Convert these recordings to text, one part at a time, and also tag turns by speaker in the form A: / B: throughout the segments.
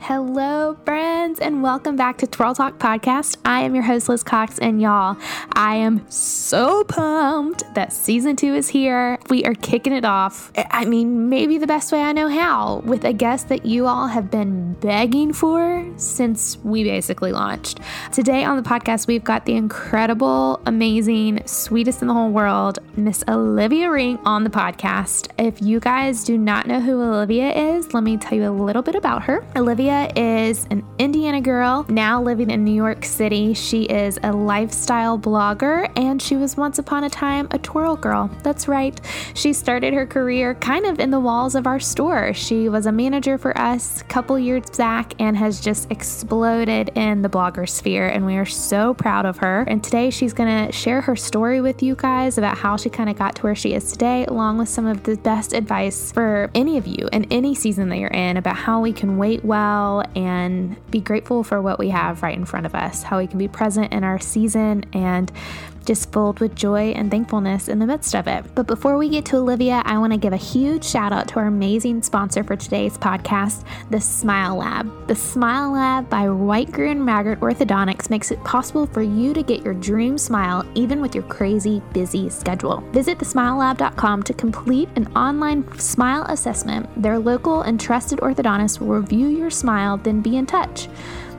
A: Hello, friends, and welcome back to Twirl Talk Podcast. I am your host, Liz Cox, and y'all, I am so pumped that season two is here. We are kicking it off. I mean, maybe the best way I know how, with a guest that you all have been begging for since we basically launched. Today on the podcast, we've got the incredible, amazing, sweetest in the whole world, Miss Olivia Rink on the podcast. If you guys do not know who Olivia is, let me tell you a little bit about her. Olivia Olivia is an Indiana girl now living in New York City. She is a lifestyle blogger and she was once upon a time a twirl girl. That's right. She started her career kind of in the walls of our store. She was a manager for us a couple years back and has just exploded in the blogger sphere. And we are so proud of her. And today she's going to share her story with you guys about how she kind of got to where she is today, along with some of the best advice for any of you in any season that you're in about how we can wait well well and be grateful for what we have right in front of us, how we can be present in our season and just filled with joy and thankfulness in the midst of it. But before we get to Olivia, I want to give a huge shout out to our amazing sponsor for today's podcast, the Smile Lab. The Smile Lab by White Greer and Maggard Orthodontics makes it possible for you to get your dream smile even with your crazy busy schedule. Visit thesmilelab.com to complete an online smile assessment. Their local and trusted orthodontist will review your smile, then be in touch.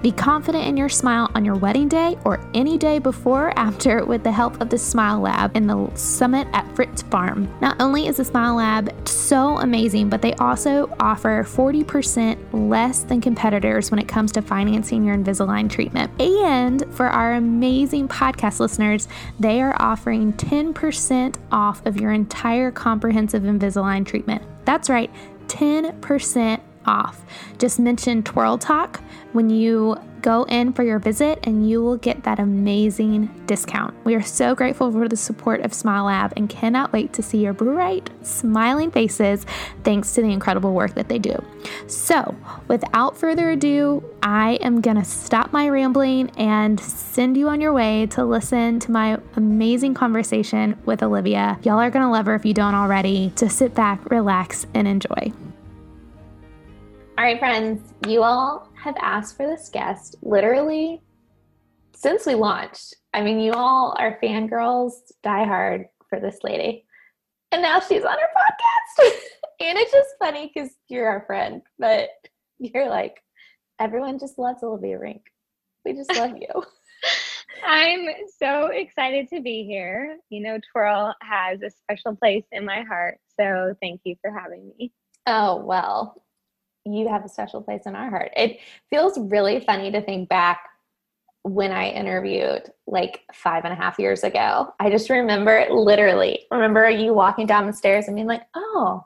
A: Be confident in your smile on your wedding day or any day before or after with the help of the Smile Lab in the summit at Fritz Farm. Not only is the Smile Lab so amazing, but they also offer 40% less than competitors when it comes to financing your Invisalign treatment. And for our amazing podcast listeners, they are offering 10% off of your entire comprehensive Invisalign treatment. That's right, 10% off. Just mention Twirl Talk when you go in for your visit and you will get that amazing discount. We are so grateful for the support of Smile Lab and cannot wait to see your bright, smiling faces thanks to the incredible work that they do. So, without further ado, I am going to stop my rambling and send you on your way to listen to my amazing conversation with Olivia. Y'all are going to love her if you don't already. Just sit back, relax, and enjoy. All right, friends, you all have asked for this guest literally since we launched. I mean, you all are fangirls, die hard for this lady. And now she's on our podcast. and it's just funny because you're our friend, but you're like, everyone just loves Olivia Rink. We just love you.
B: I'm so excited to be here. You know, Twirl has a special place in my heart. So thank you for having me.
A: Oh, well, you have a special place in our heart. It feels really funny to think back when I interviewed like five and a half years ago. I just remember literally remember you walking down the stairs and being like, oh,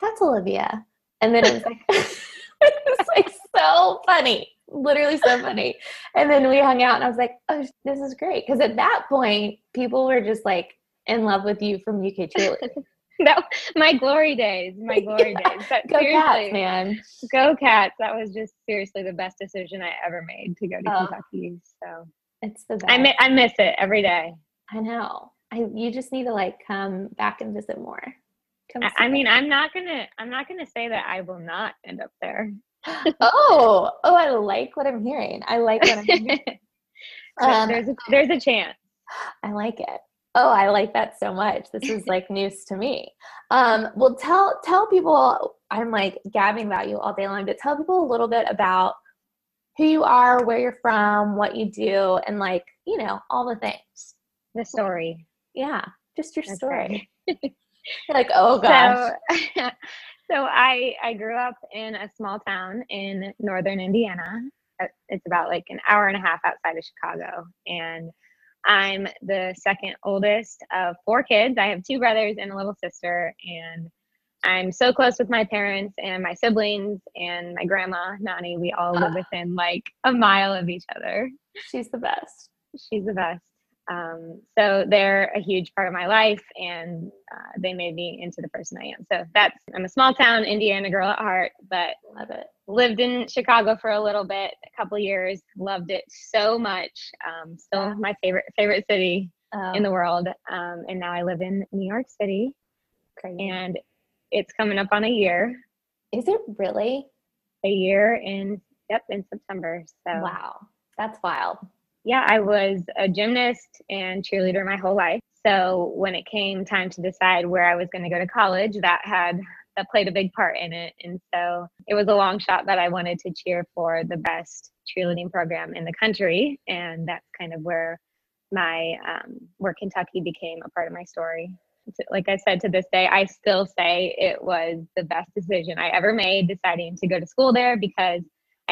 A: that's Olivia. And then it was like it was like so funny. Literally so funny. And then we hung out and I was like, oh, this is great. Because at that point, people were just like in love with you from UK Cheerleading.
B: that my glory days, my glory yeah. days.
A: But go cats, man.
B: Go cats. That was just seriously the best decision I ever made to go to oh, Kentucky. So
A: it's the best.
B: I, mi- I miss it every day.
A: I know. I you just need to like come back and visit more.
B: I, I mean, I'm not gonna I'm not gonna say that I will not end up there.
A: oh, oh, I like what I'm hearing. I like what I'm hearing.
B: um, there's a, there's a chance.
A: I like it. Oh, I like that so much. This is like news to me. Um, well, tell tell people. I'm like gabbing about you all day long, but tell people a little bit about who you are, where you're from, what you do, and like you know all the things.
B: The story.
A: Yeah, just your That's story. Right. like, oh gosh.
B: So, so I I grew up in a small town in northern Indiana. Uh, it's about like an hour and a half outside of Chicago, and I'm the second oldest of four kids. I have two brothers and a little sister, and I'm so close with my parents and my siblings and my grandma, Nani. We all live ah. within like a mile of each other.
A: She's the best.
B: She's the best. Um, so they're a huge part of my life and uh, they made me into the person I am. So that's, I'm a small town Indiana girl at heart, but
A: love it.
B: Lived in Chicago for a little bit, a couple years, loved it so much. Um, still my favorite, favorite city oh. in the world. Um, and now I live in New York City Crazy. and it's coming up on a year.
A: Is it really?
B: A year in Yep, in September. So
A: wow, that's wild.
B: Yeah, I was a gymnast and cheerleader my whole life. So when it came time to decide where I was going to go to college, that had that played a big part in it. And so it was a long shot that I wanted to cheer for the best cheerleading program in the country. And that's kind of where my um, where Kentucky became a part of my story. Like I said to this day, I still say it was the best decision I ever made deciding to go to school there because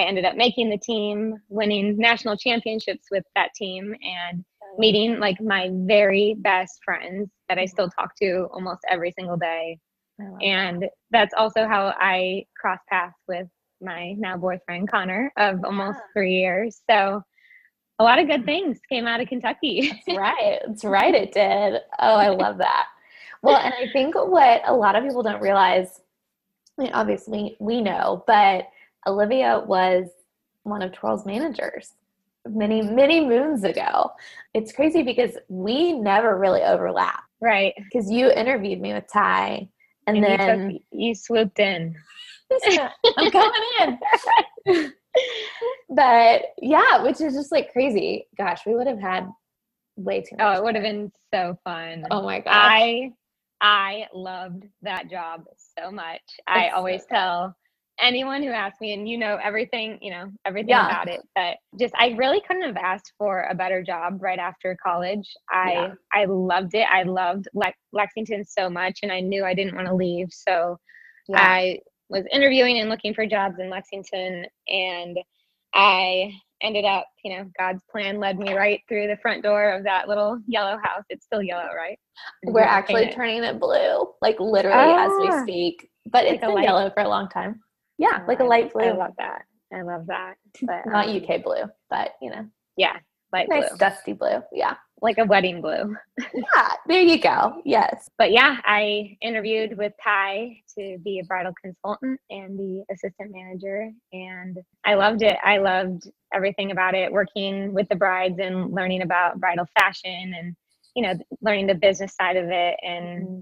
B: I ended up making the team, winning national championships with that team, and meeting like my very best friends that I still talk to almost every single day. And that. that's also how I crossed paths with my now boyfriend Connor of almost yeah. three years. So a lot of good things came out of Kentucky.
A: That's right. That's right. It did. Oh, I love that. Well, and I think what a lot of people don't realize, I mean, obviously we know, but Olivia was one of Twirl's managers many, many moons ago. It's crazy because we never really overlap.
B: Right.
A: Because you interviewed me with Ty and, and then
B: you, took, you swooped in.
A: I'm coming in. but yeah, which is just like crazy. Gosh, we would have had way too
B: much. Oh, it would have been so fun.
A: Oh my god.
B: I I loved that job so much. It's I always so tell anyone who asked me and you know everything, you know, everything yeah. about it, but just I really couldn't have asked for a better job right after college. I yeah. I loved it. I loved Le- Lexington so much and I knew I didn't want to leave. So yeah. I was interviewing and looking for jobs in Lexington and I ended up, you know, God's plan led me right through the front door of that little yellow house. It's still yellow, right?
A: We're actually it. turning it blue, like literally oh, as we ah. speak. But like it's been light. yellow for a long time. Yeah, oh, like a light blue. I
B: love that. I love that.
A: But not um, UK blue, but you know.
B: Yeah, light
A: nice
B: blue.
A: dusty blue. Yeah
B: like a wedding blue.
A: yeah, there you go. Yes.
B: But yeah, I interviewed with Ty to be a bridal consultant and the assistant manager. And I loved it. I loved everything about it, working with the brides and learning about bridal fashion and, you know, learning the business side of it. And mm-hmm.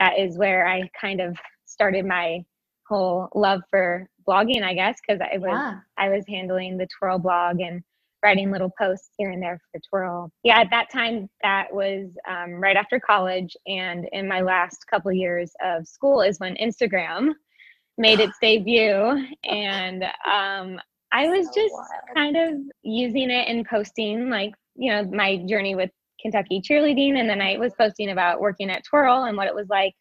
B: that is where I kind of started my whole love for blogging, I guess, because I was yeah. I was handling the twirl blog and writing little posts here and there for Twirl. Yeah, at that time, that was um, right after college. And in my last couple years of school is when Instagram made its debut. And um, I was so just wild. kind of using it and posting, like, you know, my journey with Kentucky cheerleading. And then I was posting about working at Twirl and what it was like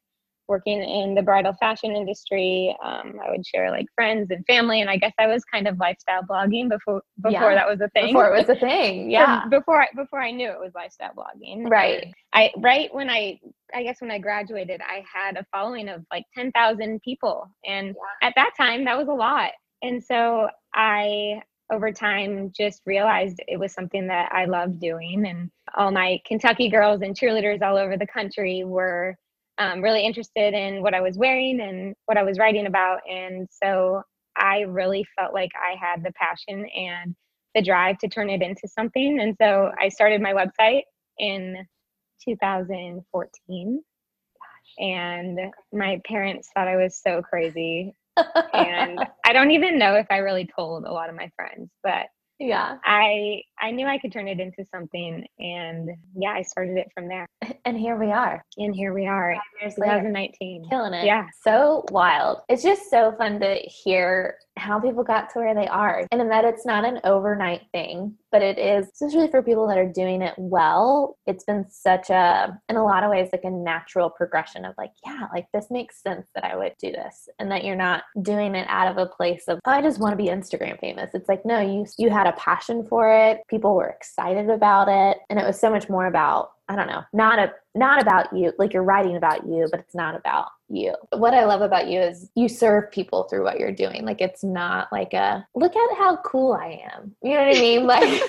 B: working in the bridal fashion industry. Um, I would share like friends and family, and I guess I was kind of lifestyle blogging before before yeah. that was a thing.
A: Before it was a thing, yeah.
B: before I, before I knew it was lifestyle blogging,
A: right?
B: I right when I I guess when I graduated, I had a following of like ten thousand people, and yeah. at that time that was a lot. And so I over time just realized it was something that I loved doing and all my Kentucky girls and cheerleaders all over the country were um, really interested in what I was wearing and what I was writing about. And so I really felt like I had the passion and the drive to turn it into something. And so I started my website in 2014. And my parents thought I was so crazy. and I don't even know if I really told a lot of my friends, but
A: yeah.
B: I i knew i could turn it into something and yeah i started it from there.
A: And here we are.
B: And here we are 2019
A: killing it. Yeah. So wild. It's just so fun to hear how people got to where they are and in that it's not an overnight thing but it is especially for people that are doing it well it's been such a in a lot of ways like a natural progression of like yeah like this makes sense that i would do this and that you're not doing it out of a place of oh, i just want to be instagram famous it's like no you you had a passion for it people were excited about it and it was so much more about I don't know, not a not about you. Like you're writing about you, but it's not about you. What I love about you is you serve people through what you're doing. Like it's not like a look at how cool I am. You know what I mean? Like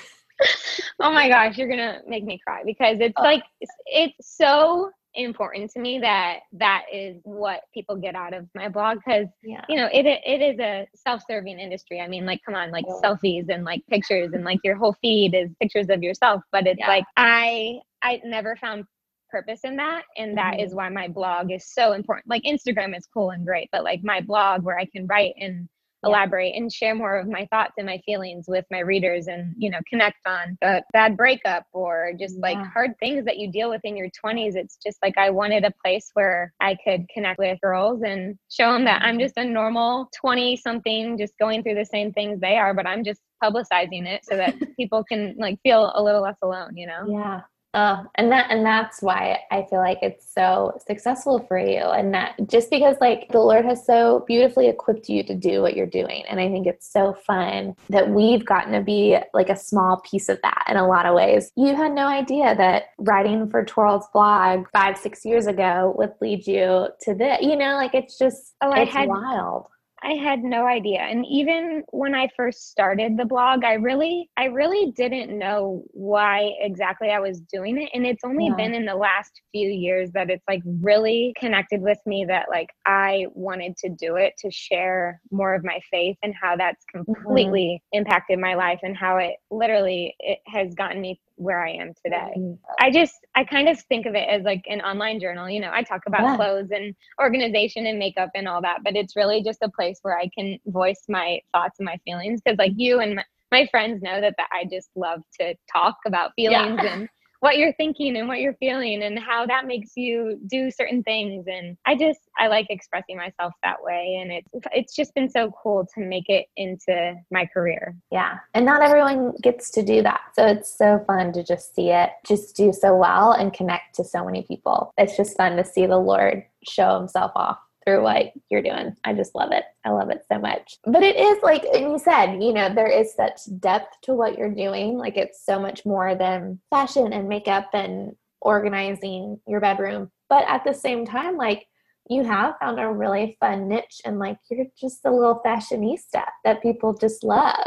B: oh my gosh, you're gonna make me cry because it's oh. like it's, it's so important to me that that is what people get out of my blog because yeah. you know it it is a self-serving industry i mean like come on like yeah. selfies and like pictures and like your whole feed is pictures of yourself but it's yeah. like i I never found purpose in that and that mm-hmm. is why my blog is so important. Like instagram is cool and great but like my blog where i can write and elaborate and share more of my thoughts and my feelings with my readers and you know connect on a bad breakup or just like hard things that you deal with in your 20s it's just like i wanted a place where i could connect with girls and show them that i'm mm-hmm. just a normal 20 something just going through the same things they are but i'm just publicizing it so that people can like feel a little less alone you know?
A: Yeah uh, and that and that's why I feel like it's so successful for you. And that just because like the Lord has so beautifully equipped you to do what you're doing. And I think it's so fun that we've gotten to be like a small piece of that in a lot of ways. You had no idea that writing for Twirl's blog five, six years ago would lead you to this. You know, like it's just oh, it's I had, wild.
B: I had no idea. And even when I first started the blog, I really I really didn't know why exactly I was doing it. And it's only yeah. been in the last few years that it's like really connected with me that like I wanted to do it to share more of my faith and how that's mm-hmm. completely mm-hmm. impacted my life and how it literally it has gotten me where I am today. Mm-hmm. I just I kind of think of it as like an online journal. You know, I talk about yeah. clothes and organization and makeup and all that, but it's really just a place where I can voice my thoughts and my feelings because like you and my, my friends know that, that I just love to talk about feelings yeah. and what you're thinking and what you're feeling and how that makes you do certain things. And i just i like expressing myself that way. And it's it's just been so cool to make it into my career.
A: Yeah. And not everyone gets to do that. So it's so fun to just see it just do so well and connect to so many people. It's just fun to see the lord show himself off through what you're doing. I just love it. I love it so much. But it is like, and you said, you know, there is such depth to what you're doing. Like it's so much more than fashion and makeup and organizing your bedroom. But at the same time, like you have found a really fun niche and like you're just a little fashionista that people just love.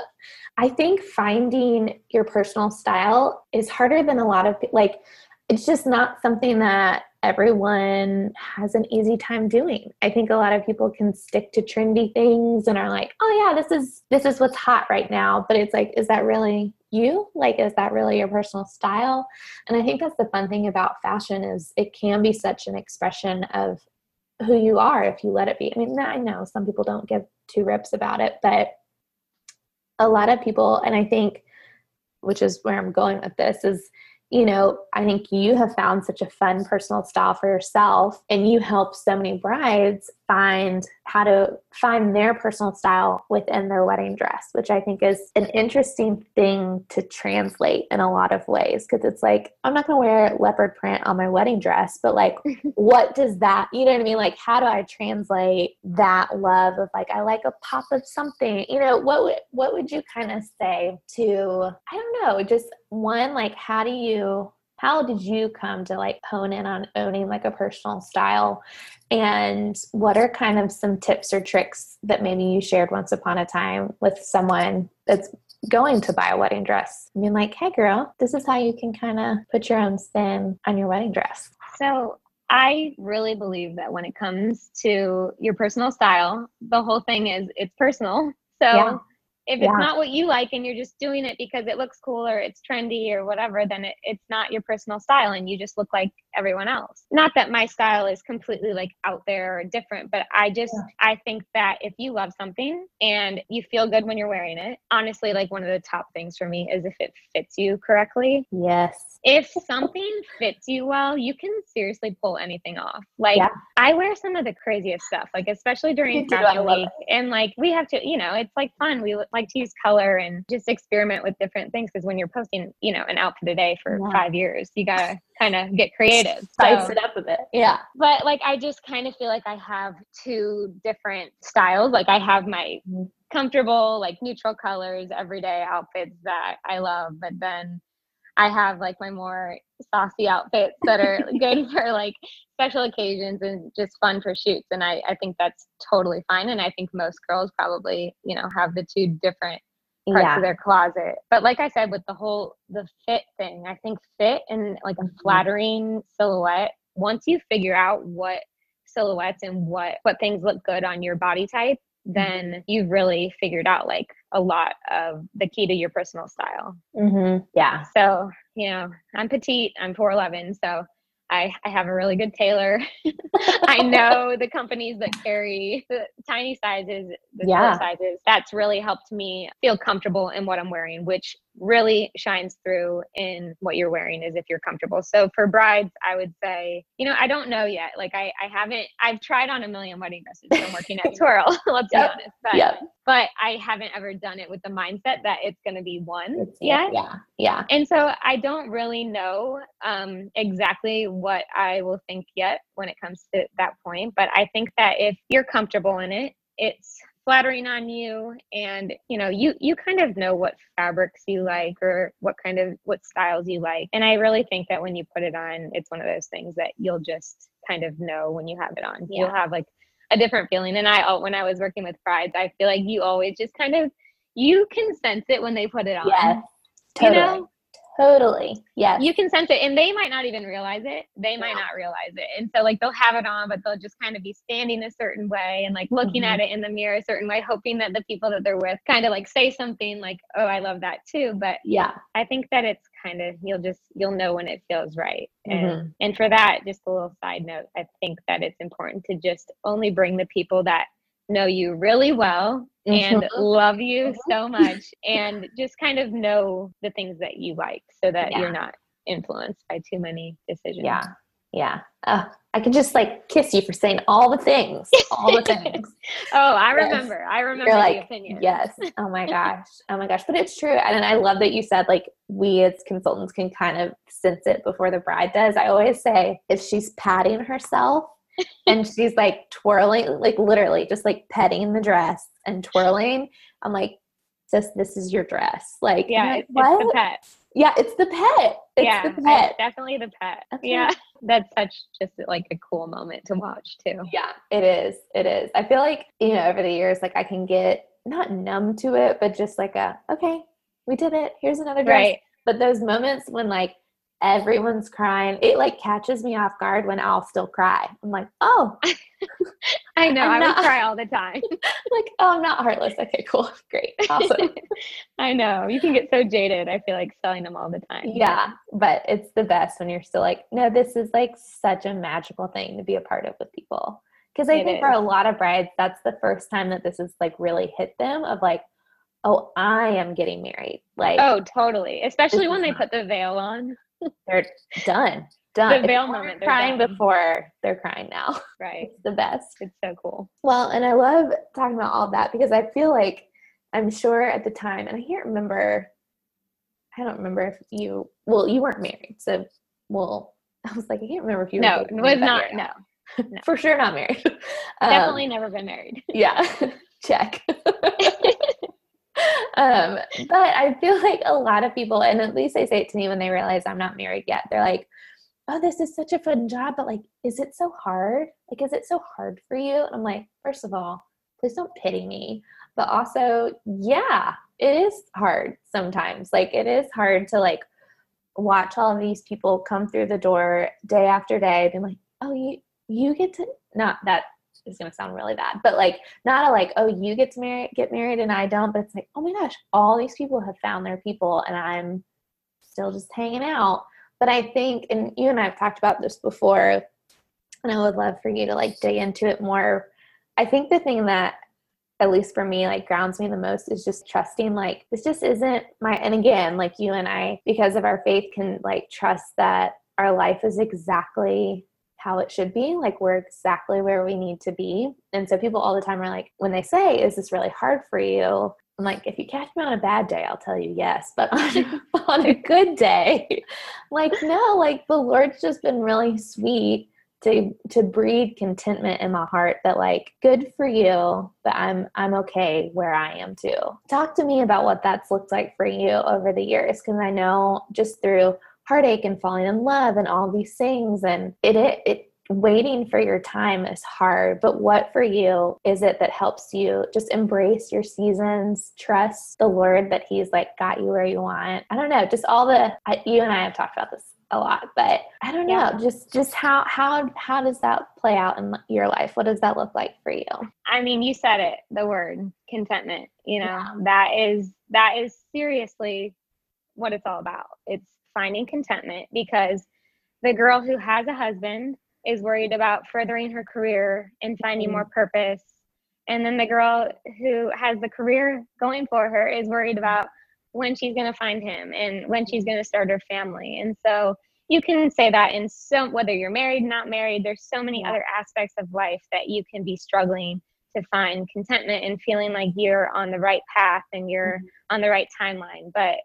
A: I think finding your personal style is harder than a lot of like it's just not something that everyone has an easy time doing. I think a lot of people can stick to trendy things and are like, "Oh yeah, this is this is what's hot right now." But it's like, is that really you? Like is that really your personal style? And I think that's the fun thing about fashion is it can be such an expression of who you are if you let it be. I mean, I know some people don't give two rips about it, but a lot of people and I think which is where I'm going with this is you know, I think you have found such a fun personal style for yourself and you help so many brides find how to find their personal style within their wedding dress, which I think is an interesting thing to translate in a lot of ways. Cause it's like, I'm not going to wear leopard print on my wedding dress, but like, what does that, you know what I mean? Like, how do I translate that love of like, I like a pop of something, you know, what would, what would you kind of say to, I don't know, just one, like, how do you, how did you come to like hone in on owning like a personal style? And what are kind of some tips or tricks that maybe you shared once upon a time with someone that's going to buy a wedding dress? I mean like hey girl this is how you can kind of put your own spin on your wedding dress.
B: So I really believe that when it comes to your personal style, the whole thing is it's personal. So yeah if it's yeah. not what you like and you're just doing it because it looks cool or it's trendy or whatever then it, it's not your personal style and you just look like everyone else. Not that my style is completely like out there or different but i just yeah. i think that if you love something and you feel good when you're wearing it honestly like one of the top things for me is if it fits you correctly.
A: Yes.
B: If something fits you well you can seriously pull anything off. Like yeah. i wear some of the craziest stuff like especially during fashion week. and like we have to you know it's like fun. We like to use color and just experiment with different things because when you're posting, you know, an outfit a day for yeah. five years, you gotta kind of get creative.
A: Spice so, it up a bit. Yeah.
B: But like I just kind of feel like I have two different styles. Like I have my comfortable, like neutral colors, everyday outfits that I love, but then I have like my more saucy outfits that are good for like special occasions and just fun for shoots. And I, I think that's totally fine. And I think most girls probably, you know, have the two different parts yeah. of their closet. But like I said, with the whole the fit thing, I think fit and like a mm-hmm. flattering silhouette, once you figure out what silhouettes and what what things look good on your body type, Mm-hmm. then you've really figured out like a lot of the key to your personal style.
A: Mm-hmm. Yeah.
B: So, you know, I'm petite, I'm 4'11. So I, I have a really good tailor. I know the companies that carry the tiny sizes, the
A: Yeah.
B: sizes. That's really helped me feel comfortable in what I'm wearing, which really shines through in what you're wearing is if you're comfortable. So for brides, I would say, you know, I don't know yet. Like I, I haven't I've tried on a million wedding dresses I'm working at Twirl, let's
A: Yep.
B: be honest. But
A: Yep.
B: but I haven't ever done it with the mindset that it's gonna be one
A: It's-
B: yet
A: Yeah. Yeah.
B: and so I don't really know um, exactly what I will think yet when it comes to that point. But I think that if you're comfortable in it, it's flattering on you, and you know you you kind of know what fabrics you like or what kind of what styles you like. And I really think that when you put it on, it's one of those things that you'll just kind of know when you have it on. You'll have like a different feeling. And I when I was working with brides, I feel like you always just kind of you can sense it when they put it on.
A: Yes.
B: You
A: Totally.
B: know,
A: Totally. Yeah.
B: you can sense it and they might not even realize it they might
A: Yeah.
B: not realize it and so like they'll have it on but they'll just kind of be standing a certain way and like looking
A: Mm-hmm.
B: at it in the mirror a certain way hoping that the people that they're with kind of like say something like oh i love that too but
A: yeah.
B: i think that it's kind of you'll just you'll know when it feels right and
A: Mhm.
B: and for that just a little side note i think that it's important to just only bring the people that know you really well and
A: Mhm.
B: love you
A: Mhm.
B: so much and just kind of know the things that you like so that
A: Yeah.
B: you're not influenced by too many decisions.
A: Yeah. Yeah. Uh, I could just like kiss you for saying all the things. All the things.
B: Oh, I
A: Yes.
B: remember. I remember
A: You're
B: the
A: like,
B: opinion.
A: yes. Oh my gosh. Oh my gosh. But it's true. And I love that you said like we as consultants can kind of sense it before the bride does. I always say if she's patting herself and she's like twirling, like literally just like petting the dress and twirling, I'm like, sis, this is your dress. Like,
B: Yeah,
A: I'm
B: it's,
A: like,
B: the
A: what?
B: pet.
A: Yeah, it's the pet. It's
B: yeah,
A: the pet.
B: it's definitely the pet.
A: Okay.
B: Yeah, that's such just like a cool moment to watch too.
A: Yeah, it is. It is. I feel like, you know, over the years, like I can get not numb to it, but just like a, okay, we did it. Here's another dress.
B: Right.
A: But those moments when like everyone's crying, it like catches me off guard when I'll still cry. I'm like, oh,
B: I know.
A: I'm
B: I
A: not-
B: would cry all the time.
A: like, oh, I'm not heartless. Okay, cool. Great. Awesome.
B: I know. You can get so jaded. I feel like selling them all the time.
A: yeah. But it's the best when you're still like, no, this is like such a magical thing to be a part of with people. Because I
B: It
A: think for a lot of brides, that's the first time that this has like really hit them of like, oh, I am getting married. Like,
B: Oh, totally. Especially when they
A: not-
B: put the veil on.
A: They're done. Done.
B: The veil moment, they're
A: Crying
B: done.
A: before they're crying now.
B: Right.
A: It's the best.
B: It's so cool.
A: Well, and I love talking about all that because I feel like I'm sure at the time, and I can't remember, I don't remember if you, well, you weren't married. So, well, I was like, I can't remember if you were
B: No, was not. No, no.
A: For sure not married. Um,
B: Definitely never been married.
A: Yeah, check. um, but I feel like a lot of people, and at least they say it to me when they realize I'm not married yet, they're like, oh, this is such a fun job, but like, is it so hard? Like, is it so hard for you? And I'm like, first of all, please don't pity me. But also, yeah, it is hard sometimes. Like, it is hard to like watch all of these people come through the door day after day, being like, oh, you you get to not that is going to sound really bad, but like not a like, oh, you get to marry, get married and I don't, but it's like, oh my gosh, all these people have found their people and I'm still just hanging out. But I think, and you and I have talked about this before, and I would love for you to like dig into it more. I think the thing that, at least for me, like grounds me the most is just trusting, like, this just isn't my, and again, like you and I, because of our faith, can like trust that our life is exactly how it should be. Like we're exactly where we need to be. And so people all the time are like, when they say, Is this really hard for you? I'm like, if you catch me on a bad day, I'll tell you yes. But on, on a good day, like, no, like the Lord's just been really sweet to to breed contentment in my heart that like good for you but i'm i'm okay where i am too talk to me about what that's looked like for you over the years because i know just through heartache and falling in love and all these things and it, it it waiting for your time is hard but what for you is it that helps you just embrace your seasons trust the lord that he's like got you where you want i don't know just all the I, you and i have talked about this a lot but i don't know
B: Yeah.
A: just just how how how does that play out in your life what does that look like for you
B: I mean, you said it, the word contentment, you know,
A: Yeah.
B: that is that is seriously what it's all about. It's finding contentment because the girl who has a husband is worried about furthering her career and finding mm-hmm. more purpose. And then the girl who has the career going for her is worried about when she's going to find him and when she's going to start her family. And so you can say that in so whether you're married, not married, there's so many other aspects of life that you can be struggling to find contentment and feeling like you're on the right path and you're mm-hmm. on the right timeline. But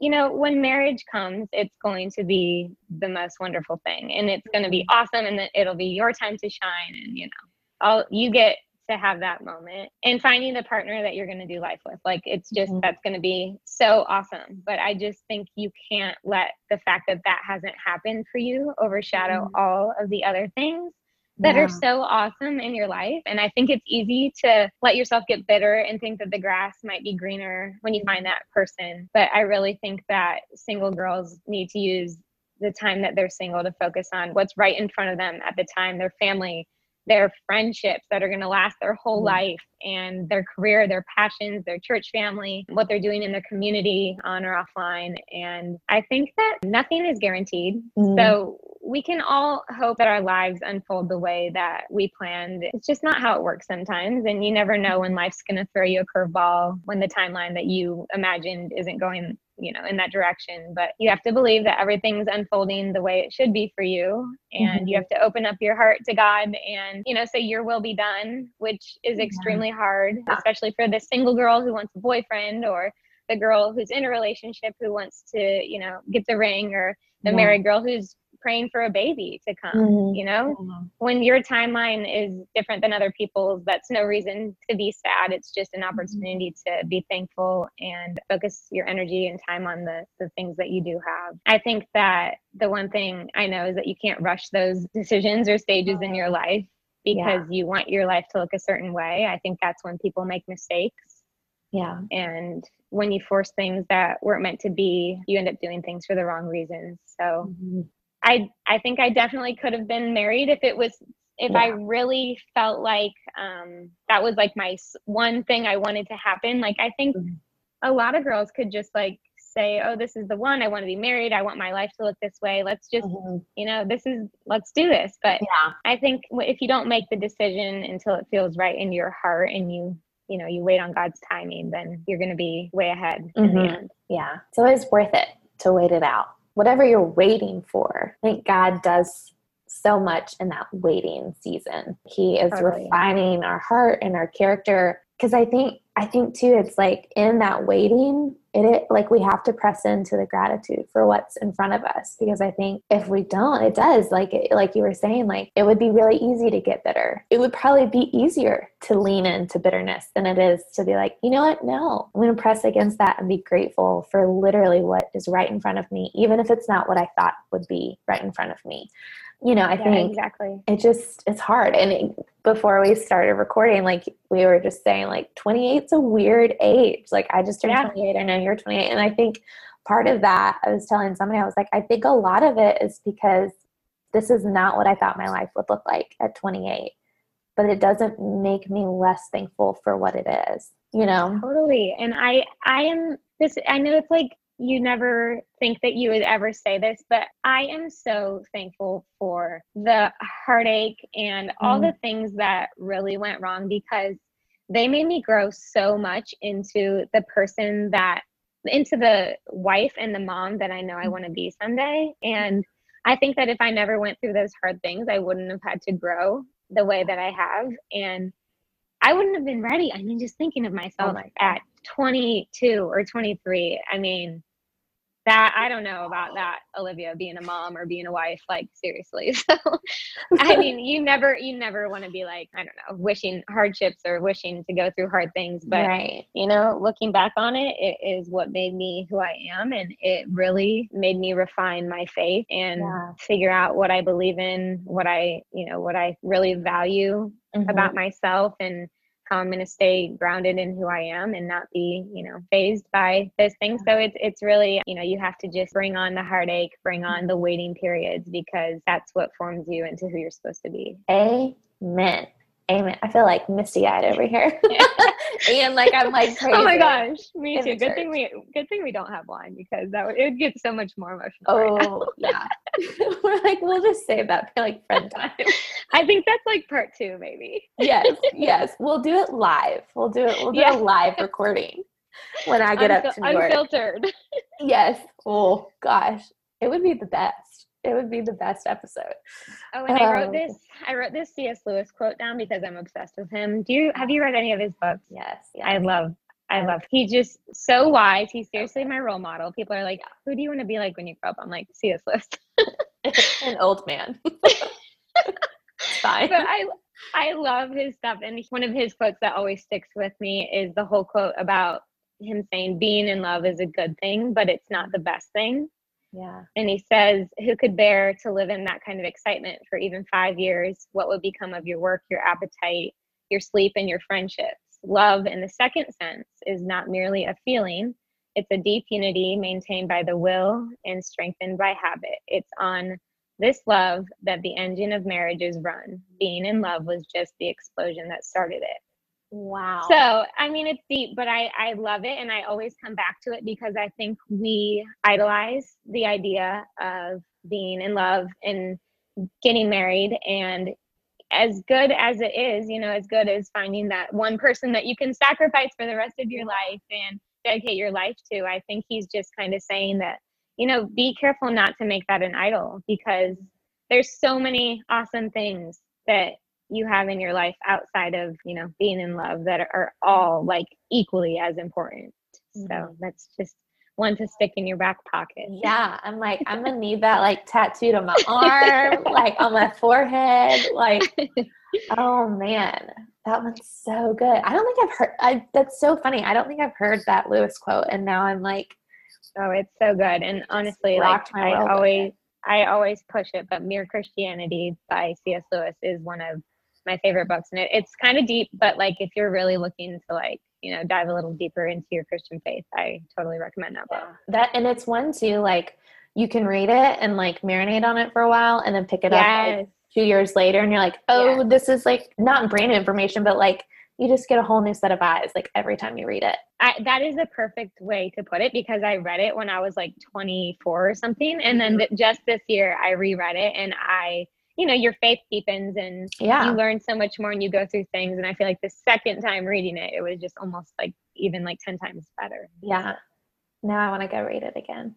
B: you know, when marriage comes, it's going to be the most wonderful thing and it's going to be mm-hmm. awesome and it'll be your time to shine and you know, all you get to have that moment and finding the partner that you're going to do life with. Like it's just mm-hmm. that's going to be so awesome. But I just think you can't let the fact that that hasn't happened for you overshadow mm-hmm. all of the other things that yeah. are so awesome in your life. And I think it's easy to let yourself get bitter and think that the grass might be greener when you find that person. But I really think that single girls need to use the time that they're single to focus on what's right in front of them at the time, their family, their friendships that are going to last their whole mm-hmm. life and their career, their passions, their church family, what they're doing in their community on or offline. And I think that nothing is guaranteed. Mm-hmm. So we can all hope that our lives unfold the way that we planned. It's just not how it works sometimes. And you never know when life's going to throw you a curveball when the timeline that you imagined isn't going you know in that direction but you have to believe that everything's unfolding the way it should be for you and mm-hmm. you have to open up your heart to god and you know say your will be done which is extremely hard especially for the single girl who wants a boyfriend or the girl who's in a relationship who wants to you know get the ring or the yeah. married girl who's praying for a baby to come mm-hmm. you know mm-hmm. when your timeline is different than other people's that's no reason to be sad it's just an mm-hmm. opportunity mm-hmm. to be thankful and focus your energy and time on the the things that you do have i think that the one thing i know is that you can't rush those decisions or stages in your life because yeah. you want your life to look a certain way i think that's when people make mistakes
A: yeah
B: and when you force things that weren't meant to be you end up doing things for the wrong reasons so mm-hmm. I I think I definitely could have been married if it was if yeah. I really felt like um, that was like my one thing I wanted to happen. Like I think mm-hmm. a lot of girls could just like say, "Oh, this is the one. I want to be married. I want my life to look this way. Let's just, mm-hmm. you know, this is let's do this." But yeah. I think if you don't make the decision until it feels right in your heart and you you know you wait on God's timing, then you're going to be way ahead mm-hmm. in the mm-hmm. end.
A: Yeah, it's always worth it to wait it out whatever you're waiting for. I think God does so much in that waiting season. He is totally. refining our heart and our character. Because I think I think too, it's like in that waiting, it, like we have to press into the gratitude for what's in front of us. Because I think if we don't, it does like like you were saying, like it would be really easy to get bitter. It would probably be easier to lean into bitterness than it is to be like, you know what? No, I'm going to press against that and be grateful for literally what is right in front of me, even if it's not what I thought would be right in front of me you know i yeah, think
B: exactly.
A: it just it's hard. And it, before we started recording like we were just saying like 28 is a weird age. Like i just turned yeah. 28 i know you're 28 and i think part of that i was telling somebody i was like i think a lot of it is because this is not what i thought my life would look like at 28 but it doesn't make me less thankful for what it is you know?
B: Totally. And i i am this i know it's like you never think that you would ever say this, but I am so thankful for the heartache and all mm. the things that really went wrong because they made me grow so much into the person that into the wife and the mom that I know I mm. want to be someday. And I think that if I never went through those hard things, I wouldn't have had to grow the way that I have. And I wouldn't have been ready. I mean, just thinking of oh myself oh at 22 or 23, I mean, that I don't know about that, Olivia, being a mom or being a wife, like seriously. So I mean, you never you never want to be like, I don't know, wishing hardships or wishing to go through hard things. But right. you know, looking back on it, it is what made me who I am and it really made me refine my faith and yeah. figure out what I believe in, what I, you know, what I really value mm-hmm. about myself and I'm going to stay grounded in who I am and not be, you know, fazed by those things. So it's it's really, you know, you have to just bring on the heartache, bring on the waiting periods because that's what forms you into who you're supposed to be.
A: Amen. Amen. I feel like misty eyed over here. and like I'm like
B: crazy. Oh my gosh, me too. Good church. thing we good thing we don't have wine because that would it would get so much more emotional.
A: Oh right yeah. We're like, we'll just save that for like friend time.
B: I think that's like part two, maybe.
A: yes, yes. We'll do it live. We'll do it. We'll do
B: Yeah.
A: a live recording when I get up to New York.
B: unfiltered.
A: Yes. Oh gosh, it would be the best. It would be the best episode.
B: Oh, and I
A: Oh.
B: wrote um, this. I wrote this C.S. Lewis quote down because I'm obsessed with him. Do you have you read any of his books?
A: Yes.
B: I love. I love. He's just so wise. He's seriously my role model. People are like, "Who do you want to be like when you grow up?" I'm like, "See this list."
A: An old man. Fine.
B: but I I love his stuff. And one of his quotes that always sticks with me is the whole quote about him saying being in love is a good thing, but it's not the best thing.
A: yeah.
B: And he says, Who could bear to live in that kind of excitement for even five years? What would become of your work, your appetite, your sleep, and your friendships? Love, in the second sense, is not merely a feeling, it's a deep unity maintained by the will and strengthened by habit. It's on this love that the engine of marriage is run. Being in love was just the explosion that started it.
A: Wow.
B: So, I mean, it's deep, but I, I love it. And I always come back to it because I think we idolize the idea of being in love and getting married. And as good as it is, you know, as good as finding that one person that you can sacrifice for the rest of your life and dedicate your life to, I think he's just kind of saying that, you know, be careful not to make that an idol because there's so many awesome things that you have in your life outside of you know being in love that are all like equally as important so
A: Mhm.
B: that's just one to stick in your back pocket
A: yeah, I'm like, I'm gonna need that like tattooed on my arm, like on my forehead. Like, oh man, that one's so good. I don't think I've heard. I that's so funny. I don't think I've heard that Lewis quote, and now I'm like,
B: oh it's so good and honestly like i always i always push it but mere christianity by cs lewis is one of my favorite books and it, it's kind of deep but like if you're really looking to like you know dive a little deeper into your christian faith i totally recommend that book
A: that, and it's one too. Like, you can read it and like marinate on it for a while, and then pick it up like, two years later, and you're like, oh, this is like not brand new information, but like you just get a whole new set of eyes like every time you read it.
B: I, that is the perfect way to put it because I read it when I was like 24 or something. And then mm-hmm. th- just this year, I reread it and I, you know, your faith deepens and
A: Yeah.
B: you learn so much more and you go through things. And I feel like the second time reading it, it was just almost like even like 10 times better.
A: Yeah. Now I want to go read it again.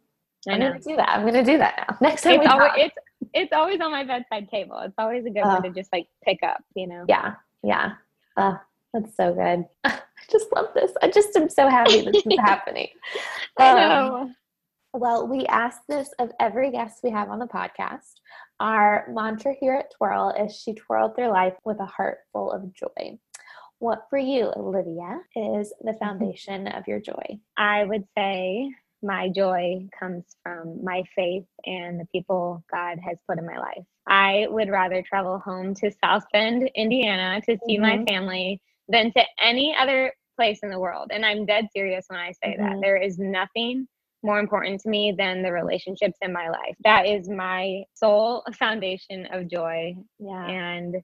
B: I
A: I'm gonna do that. I'm gonna do that now. Next time
B: It's
A: we
B: always,
A: talk.
B: it's, it's always on my bedside table. It's always a good
A: Oh.
B: one to just like pick up, you know?
A: yeah, yeah. Uh, that's so good. I just love this. I just am so happy this is happening.
B: I
A: Um,
B: know.
A: Well, we ask this of every guest we have on the podcast. Our mantra here at Twirl is she twirled through life with a heart full of joy. What for you, Olivia, is the foundation of your joy?
B: I would say my joy comes from my faith and the people God has put in my life. I would rather travel home to South Bend, Indiana to see my
A: Mhm.
B: family than to any other place in the world. And I'm dead serious when I say that.
A: Mhm.
B: There is nothing more important to me than the relationships in my life. That is my sole foundation of joy
A: Yeah.
B: and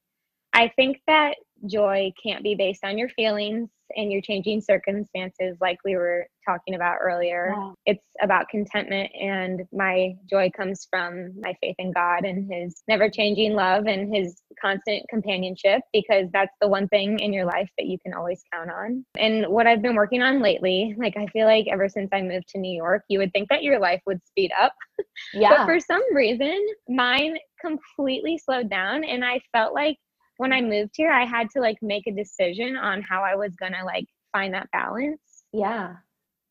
B: I think that joy can't be based on your feelings and your changing circumstances, like we were talking about earlier.
A: Yeah.
B: It's about contentment, and my joy comes from my faith in God and His never changing love and His constant companionship, because that's the one thing in your life that you can always count on. And what I've been working on lately, like I feel like ever since I moved to New York, you would think that your life would speed up. But for some reason, mine completely slowed down. And I felt like when I moved here, I had to like make a decision on how I was going to like find that balance.
A: Yeah.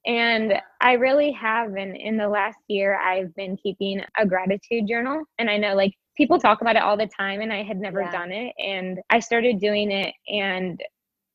B: And I really have. And in the last year, I've been keeping a gratitude journal. And I know like people talk about it all the time, and I had never
A: Yeah.
B: done it. And I started doing it, and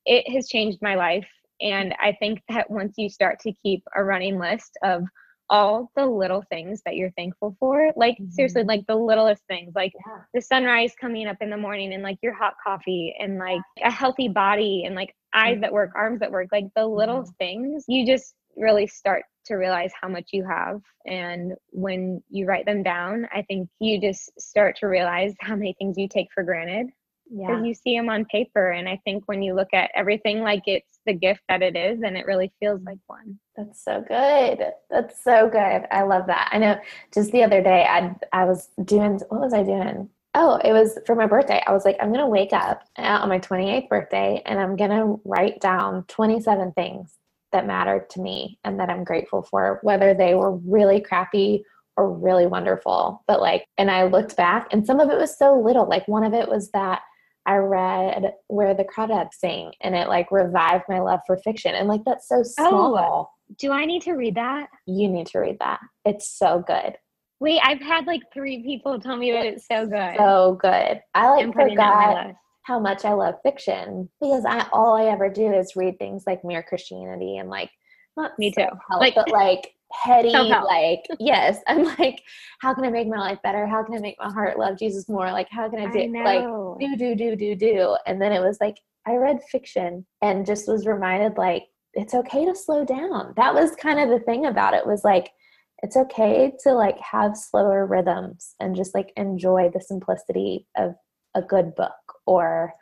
B: it has changed my life. And I think that once you start to keep a running list of all the little things that you're thankful for, like mm-hmm. seriously, like the littlest things, like
A: Yeah.
B: the sunrise coming up in the morning and like your hot coffee and like a healthy body and like eyes mm-hmm. that work, arms that work, like the little mm-hmm. things, you just really start to realize how much you have. And when you write them down, I think you just start to realize how many things you take for granted. Because
A: Yeah.
B: you see them on paper. And I think when you look at everything like it's the gift that it is, and it really feels like one.
A: That's so good. That's so good. I love that. I know just the other day I I was doing what was I doing? Oh, it was for my birthday. I was like, I'm going to wake up uh, on my 28th birthday and I'm going to write down 27 things that mattered to me and that I'm grateful for, whether they were really crappy or really wonderful. But like, and I looked back and some of it was so little. Like, one of it was that I read Where the Crawdads Sing and it like revived my love for fiction. And like, that's so small.
B: Oh, Do I need to read that?
A: You need to read that. It's so good.
B: Wait, I've had like three people tell me that it's so good.
A: So good. I
B: I'm
A: like
B: on
A: forgot how much I love fiction because I all I ever do is read things like Mere Christianity and like not
B: Me too.
A: self-help,
B: Like-
A: but like heady
B: Self-help.
A: like yes. I'm like, how can I make my life better? How can I make my heart love Jesus more? Like how can I
B: I
A: do like do do do do do and then it was like i read fiction and just was reminded like it's okay to slow down that was kind of the thing about it was like it's okay to like have slower rhythms and just like enjoy the simplicity of a good book or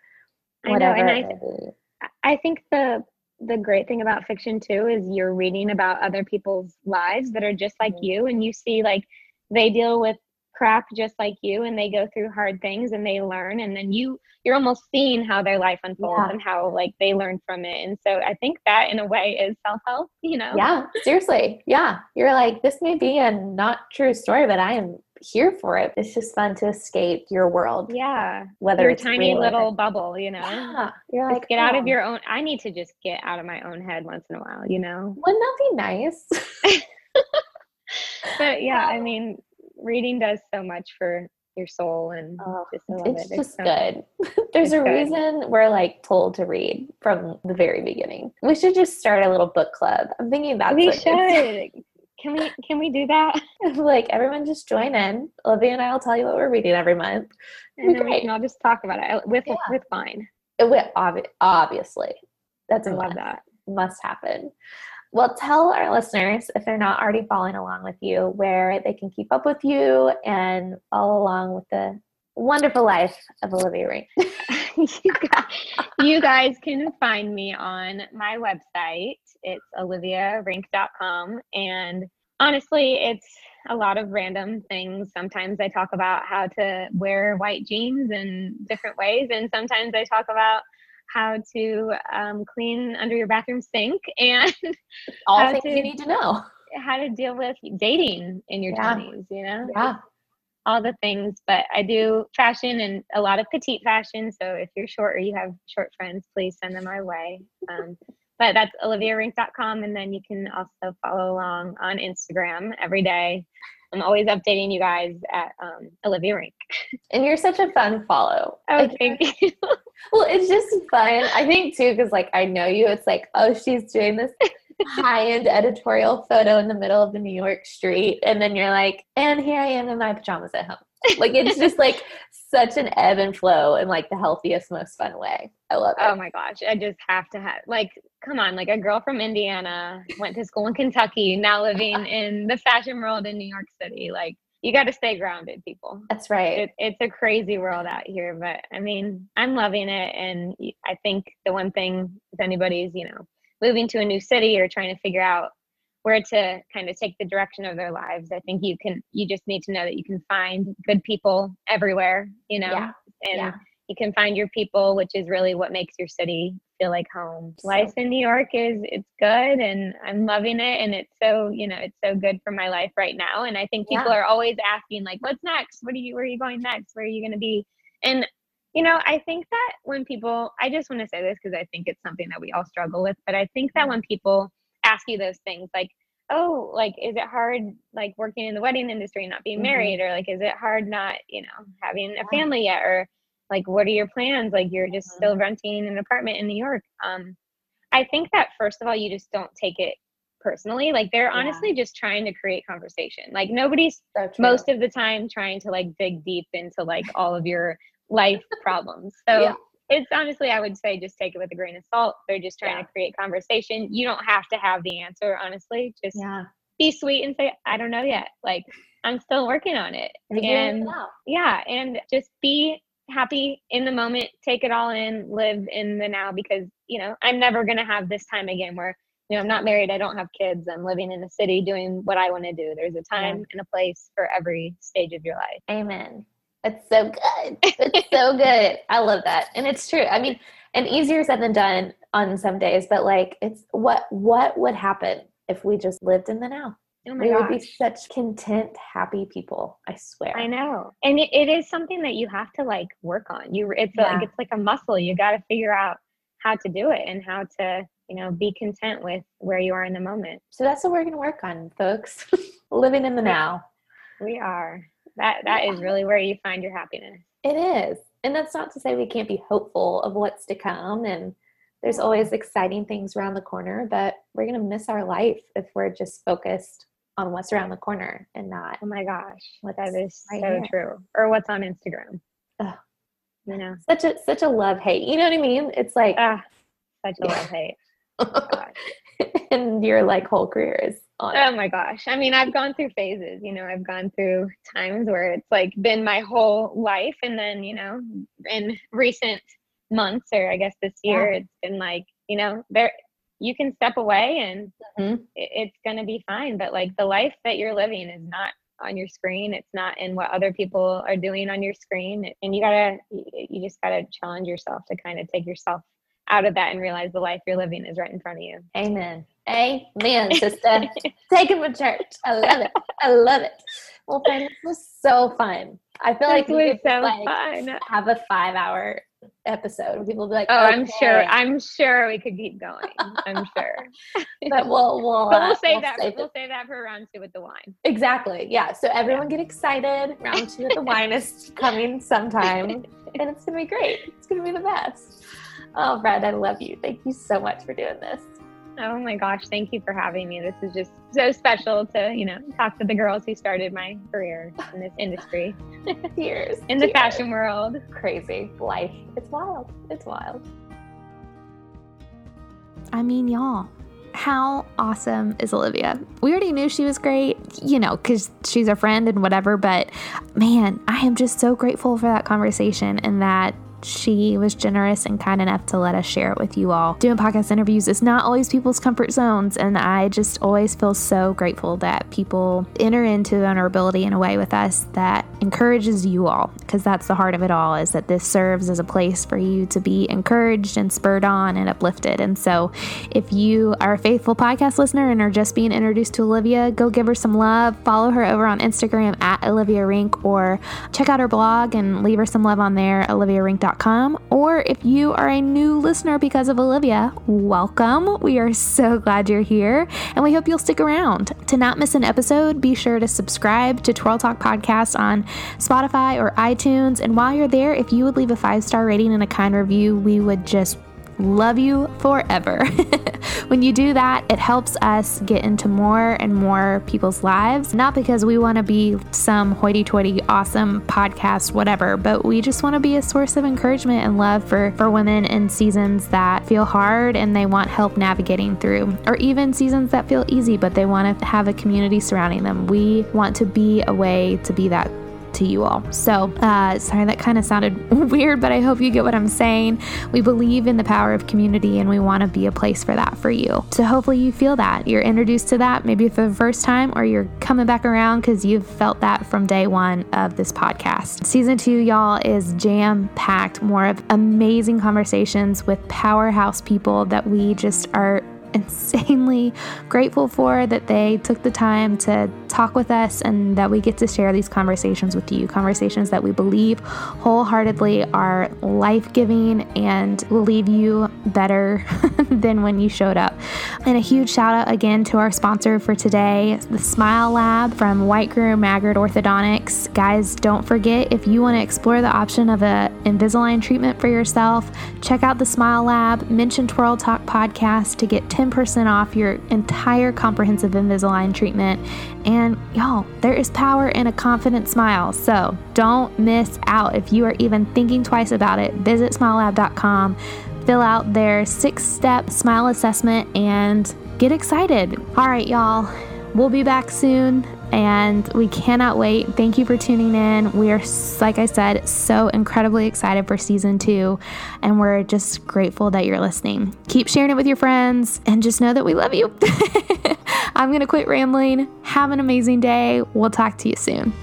A: whatever
B: I know, and
A: it
B: I-. I think the the great thing about fiction too is you're reading about other people's lives that are just like
A: Mhm.
B: you and you see like they deal with crap just like you and they go through hard things and they learn and then you you're almost seeing how their life unfolds
A: Yeah.
B: and how like they learn from it and so i think that in a way is self-help you know
A: yeah seriously yeah you're like this may be a not true story but i am here for it it's just fun to escape your world
B: yeah
A: whether
B: your tiny
A: real or-
B: little bubble you know
A: yeah you're like
B: get out of
A: "Oh,
B: your own i need to just get out of my own head once in a while you know
A: wouldn't that be nice
B: but yeah i um, mean reading does so much for your soul and
A: Oh,
B: just
A: it's
B: it.
A: Just
B: so-
A: good. There's a
B: good.
A: reason we're like told to read from the very beginning. We should just start a little book club. I'm thinking that's
B: we should can we can we do that
A: like everyone just join in. Olivia and I will tell you what we're reading every month.
B: and then we can all just talk about it with
A: Yeah.
B: with wine
A: uh, It obvi- obviously, that's
B: i
A: a
B: love
A: must,
B: that
A: must happen. Well, tell our listeners if they're not already following along with you, where they can keep up with you and follow along with the wonderful life of Olivia Rink.
B: you, guys, you guys can find me on my website. It's oliviarink.com. And honestly, it's a lot of random things. Sometimes I talk about how to wear white jeans in different ways. And sometimes I talk about how to um, clean under your bathroom sink and
A: All things
B: to-
A: you need to know.
B: how to deal with dating in your
A: Yeah.
B: 20s, you know?
A: Yeah.
B: All the things, but I do fashion and a lot of petite fashion. So if you're short or you have short friends, please send them my way. Um, but that's oliviarink.com. And then you can also follow along on Instagram every day. I'm always updating you guys at um, Olivia Rink.
A: And you're such a fun follow.
B: Oh,
A: Like,
B: thank you.
A: Well, it's just fun. I think too, because like I know you. It's like, oh, she's doing this high-end editorial photo in the middle of the New York street, and then you're like, and here I am in my pajamas at home. Like it's just like such an ebb and flow in like the healthiest, most fun way. I love it.
B: Oh my gosh. I just have to have, like, come on, like a girl from Indiana went to school in Kentucky, now living in the fashion world in New York City. Like, you got to stay grounded, people.
A: That's right.
B: it, it's a crazy world out here but i mean i'm loving it and I think the one thing if anybody's you know moving to a new city or trying to figure out where to kind of take the direction of their lives i think you can you just need to know that you can find good people everywhere you know
A: Yeah.
B: and
A: Yeah.
B: you can find your people which is really what makes your city feel like home
A: So-
B: life in new york is it's good and i'm loving it and it's so you know it's so good for my life right now and i think people
A: Yeah.
B: are always asking like what's next what are you where are you going next where are you going to be and you know i think that when people i just want to say this because i think it's something that we all struggle with but i think that when people ask you those things like oh like is it hard like working in the wedding industry and not being
A: Mhm.
B: married? Or like is it hard not you know having a family yet? Or like what are your plans? Like you're just still
A: Mhm.
B: renting an apartment in new york. Um i think that first of all you just don't take it personally. Like they're
A: Yeah.
B: honestly just trying to create conversation. Like nobody's
A: so
B: most of the time trying to like dig deep into like all of your life problems so
A: Yeah.
B: it's honestly i would say just take it with a grain of salt they're just trying
A: Yeah.
B: to create conversation you don't have to have the answer honestly just
A: yeah.
B: be sweet and say i don't know yet like i'm still working on it and yeah and just be happy in the moment, take it all in, live in the now because, you know, I'm never going to have this time again where, you know, I'm not married, I don't have kids, I'm living in the city doing what I want to do. There's a time yeah. and a place for every stage of your life.
C: Amen. It's so good. It's so good. I love that. And it's true. I mean, and easier said than done on some days, but like it's what what would happen if we just lived in the now? Oh we gosh. would be such content, happy people. I swear.
B: I know, and it, it is something that you have to like work on. You, it's yeah. like it's like a muscle. You got to figure out how to do it and how to, you know, be content with where you are in the moment.
C: So that's what we're going to work on, folks. Living in the now.
B: We are. That that yeah. is really where you find your happiness.
C: It is, and that's not to say we can't be hopeful of what's to come and there's always exciting things around the corner, but we're going to miss our life if we're just focused on what's around the corner and not.
B: Oh my gosh, what that is right so here. true. Or what's on Instagram. Ugh.
C: You know, such a such a love hate. You know what I mean? It's like
B: ah, such a love hate.
C: Oh and your like whole career is.
B: Oh my gosh. I mean, I've gone through phases. You know, I've gone through times where it's like been my whole life, and then you know, in recent months or I guess this year, yeah. it's been like you know there you can step away and mm-hmm. it's going to be fine. But like the life that you're living is not on your screen. It's not in what other people are doing on your screen. And you gotta, you just gotta challenge yourself to kind of take yourself out of that and realize the life you're living is right in front of you.
C: Amen. Amen, sister. Take him to church. I love it. I love it. Well, friend, this was so fun. I feel this like we could so like, fun. have a five hour episode people will be like,
B: "Oh, okay. I'm sure. I'm sure we could keep going. I'm sure."
C: but we'll we'll,
B: but we'll uh, save we'll that. Save we'll save that for round two with the wine.
C: Exactly. Yeah. So everyone yeah. get excited. Round two with the wine is coming sometime, and it's gonna be great. It's gonna be the best. Oh, Brad, I love you. Thank you so much for doing this.
B: Oh my gosh, thank you for having me. This is just so special to, you know, talk to the girls who started my career in this industry.
C: Years.
B: in the Cheers. fashion world.
C: Crazy. Life. It's wild. It's wild.
A: I mean, y'all, how awesome is Olivia? We already knew she was great, you know, because she's a friend and whatever, but man, I am just so grateful for that conversation and that she was generous and kind enough to let us share it with you all. Doing podcast interviews is not always people's comfort zones, and I just always feel so grateful that people enter into vulnerability in a way with us that encourages you all, because that's the heart of it all, is that this serves as a place for you to be encouraged and spurred on and uplifted. And so if you are a faithful podcast listener and are just being introduced to Olivia, go give her some love. Follow her over on Instagram at Olivia Rink or check out her blog and leave her some love on there, oliviarink.com or if you are a new listener because of Olivia, welcome. We are so glad you're here and we hope you'll stick around. To not miss an episode, be sure to subscribe to Twirl Talk Podcast on Spotify or iTunes. And while you're there, if you would leave a five star rating and a kind review, we would just love you forever. when you do that, it helps us get into more and more people's lives, not because we want to be some hoity toity awesome podcast, whatever, but we just want to be a source of encouragement and love for, for women in seasons that feel hard and they want help navigating through, or even seasons that feel easy, but they want to have a community surrounding them. We want to be a way to be that to you all. So, uh, sorry, that kind of sounded weird, but I hope you get what I'm saying. We believe in the power of community and we want to be a place for that for you. So, hopefully, you feel that. You're introduced to that maybe for the first time, or you're coming back around because you've felt that from day one of this podcast. Season two, y'all, is jam packed, more of amazing conversations with powerhouse people that we just are insanely grateful for that they took the time to talk with us and that we get to share these conversations with you. Conversations that we believe wholeheartedly are life giving and will leave you better than when you showed up. And a huge shout out again to our sponsor for today, the Smile Lab from White Groom Maggard Orthodontics. Guys, don't forget if you want to explore the option of a Invisalign treatment for yourself, check out the Smile Lab, mention Twirl Talk podcast to get 10% off your entire comprehensive Invisalign treatment. And y'all, there is power in a confident smile. So don't miss out. If you are even thinking twice about it, visit smilelab.com, fill out their six step smile assessment, and get excited. All right, y'all, we'll be back soon. And we cannot wait. Thank you for tuning in. We are, like I said, so incredibly excited for season two, and we're just grateful that you're listening. Keep sharing it with your friends, and just know that we love you. I'm going to quit rambling. Have an amazing day. We'll talk to you soon.